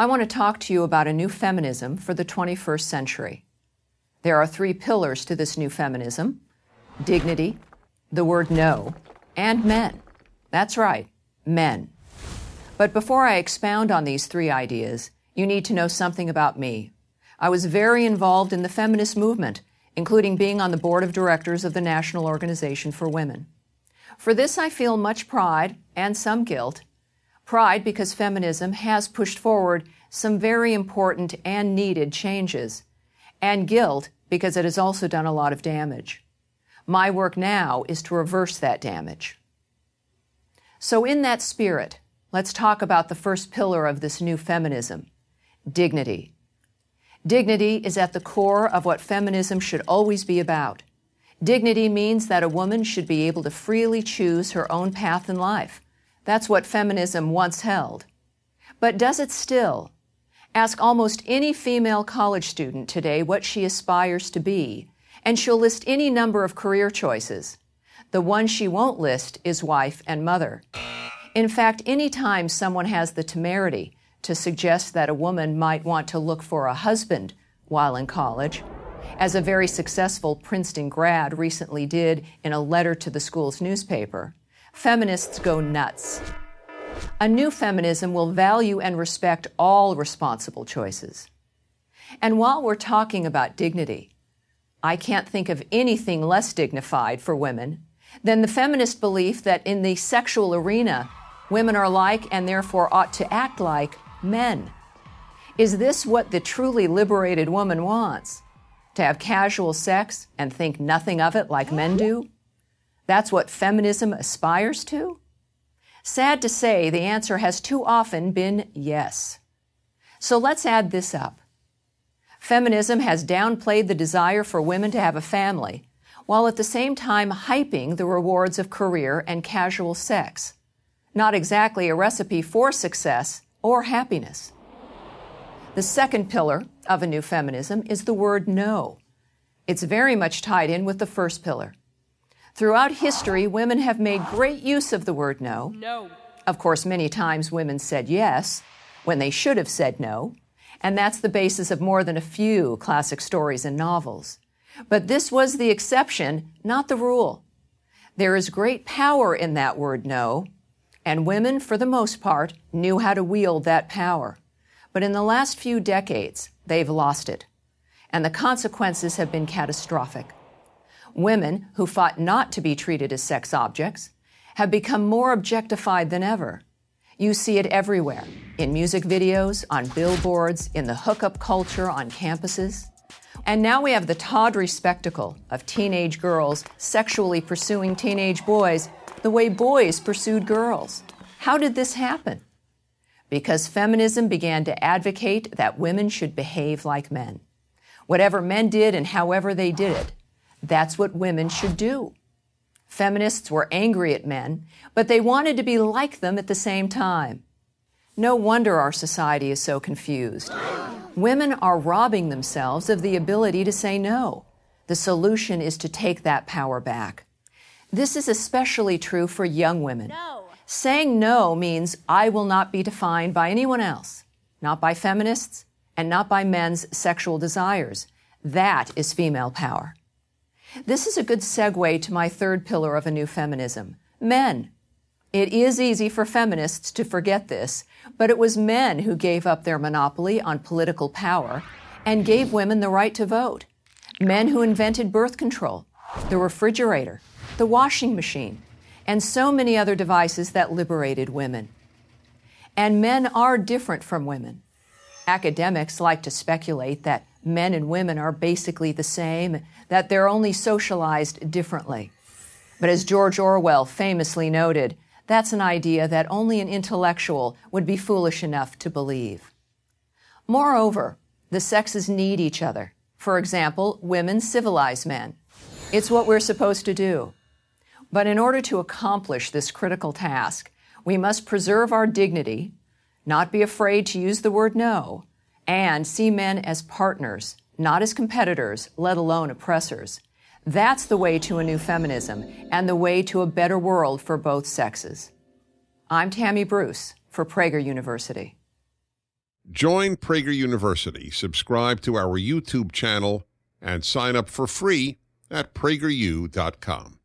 I want to talk to you about a new feminism for the 21st century. There are three pillars to this new feminism dignity, the word no, and men. That's right, men. But before I expound on these three ideas, you need to know something about me. I was very involved in the feminist movement, including being on the board of directors of the National Organization for Women. For this, I feel much pride and some guilt. Pride because feminism has pushed forward some very important and needed changes, and guilt because it has also done a lot of damage. My work now is to reverse that damage. So, in that spirit, let's talk about the first pillar of this new feminism dignity. Dignity is at the core of what feminism should always be about. Dignity means that a woman should be able to freely choose her own path in life. That's what feminism once held. But does it still? Ask almost any female college student today what she aspires to be, and she'll list any number of career choices. The one she won't list is wife and mother. In fact, any time someone has the temerity to suggest that a woman might want to look for a husband while in college, as a very successful Princeton grad recently did in a letter to the school's newspaper, feminists go nuts. A new feminism will value and respect all responsible choices. And while we're talking about dignity, I can't think of anything less dignified for women than the feminist belief that in the sexual arena, women are like and therefore ought to act like men. Is this what the truly liberated woman wants? To have casual sex and think nothing of it like men do? That's what feminism aspires to? Sad to say, the answer has too often been yes. So let's add this up. Feminism has downplayed the desire for women to have a family, while at the same time hyping the rewards of career and casual sex. Not exactly a recipe for success or happiness. The second pillar of a new feminism is the word no. It's very much tied in with the first pillar. Throughout history, women have made great use of the word no. No. Of course, many times women said yes when they should have said no, and that's the basis of more than a few classic stories and novels. But this was the exception, not the rule. There is great power in that word no, and women, for the most part, knew how to wield that power. But in the last few decades, they've lost it. And the consequences have been catastrophic. Women who fought not to be treated as sex objects have become more objectified than ever. You see it everywhere in music videos, on billboards, in the hookup culture on campuses. And now we have the tawdry spectacle of teenage girls sexually pursuing teenage boys the way boys pursued girls. How did this happen? Because feminism began to advocate that women should behave like men. Whatever men did and however they did it, that's what women should do. Feminists were angry at men, but they wanted to be like them at the same time. No wonder our society is so confused. Women are robbing themselves of the ability to say no. The solution is to take that power back. This is especially true for young women. No. Saying no means I will not be defined by anyone else, not by feminists, and not by men's sexual desires. That is female power. This is a good segue to my third pillar of a new feminism men. It is easy for feminists to forget this, but it was men who gave up their monopoly on political power and gave women the right to vote. Men who invented birth control, the refrigerator, the washing machine, and so many other devices that liberated women. And men are different from women. Academics like to speculate that men and women are basically the same, that they're only socialized differently. But as George Orwell famously noted, that's an idea that only an intellectual would be foolish enough to believe. Moreover, the sexes need each other. For example, women civilize men. It's what we're supposed to do. But in order to accomplish this critical task, we must preserve our dignity, not be afraid to use the word no, and see men as partners, not as competitors, let alone oppressors. That's the way to a new feminism and the way to a better world for both sexes. I'm Tammy Bruce for Prager University. Join Prager University, subscribe to our YouTube channel, and sign up for free at prageru.com.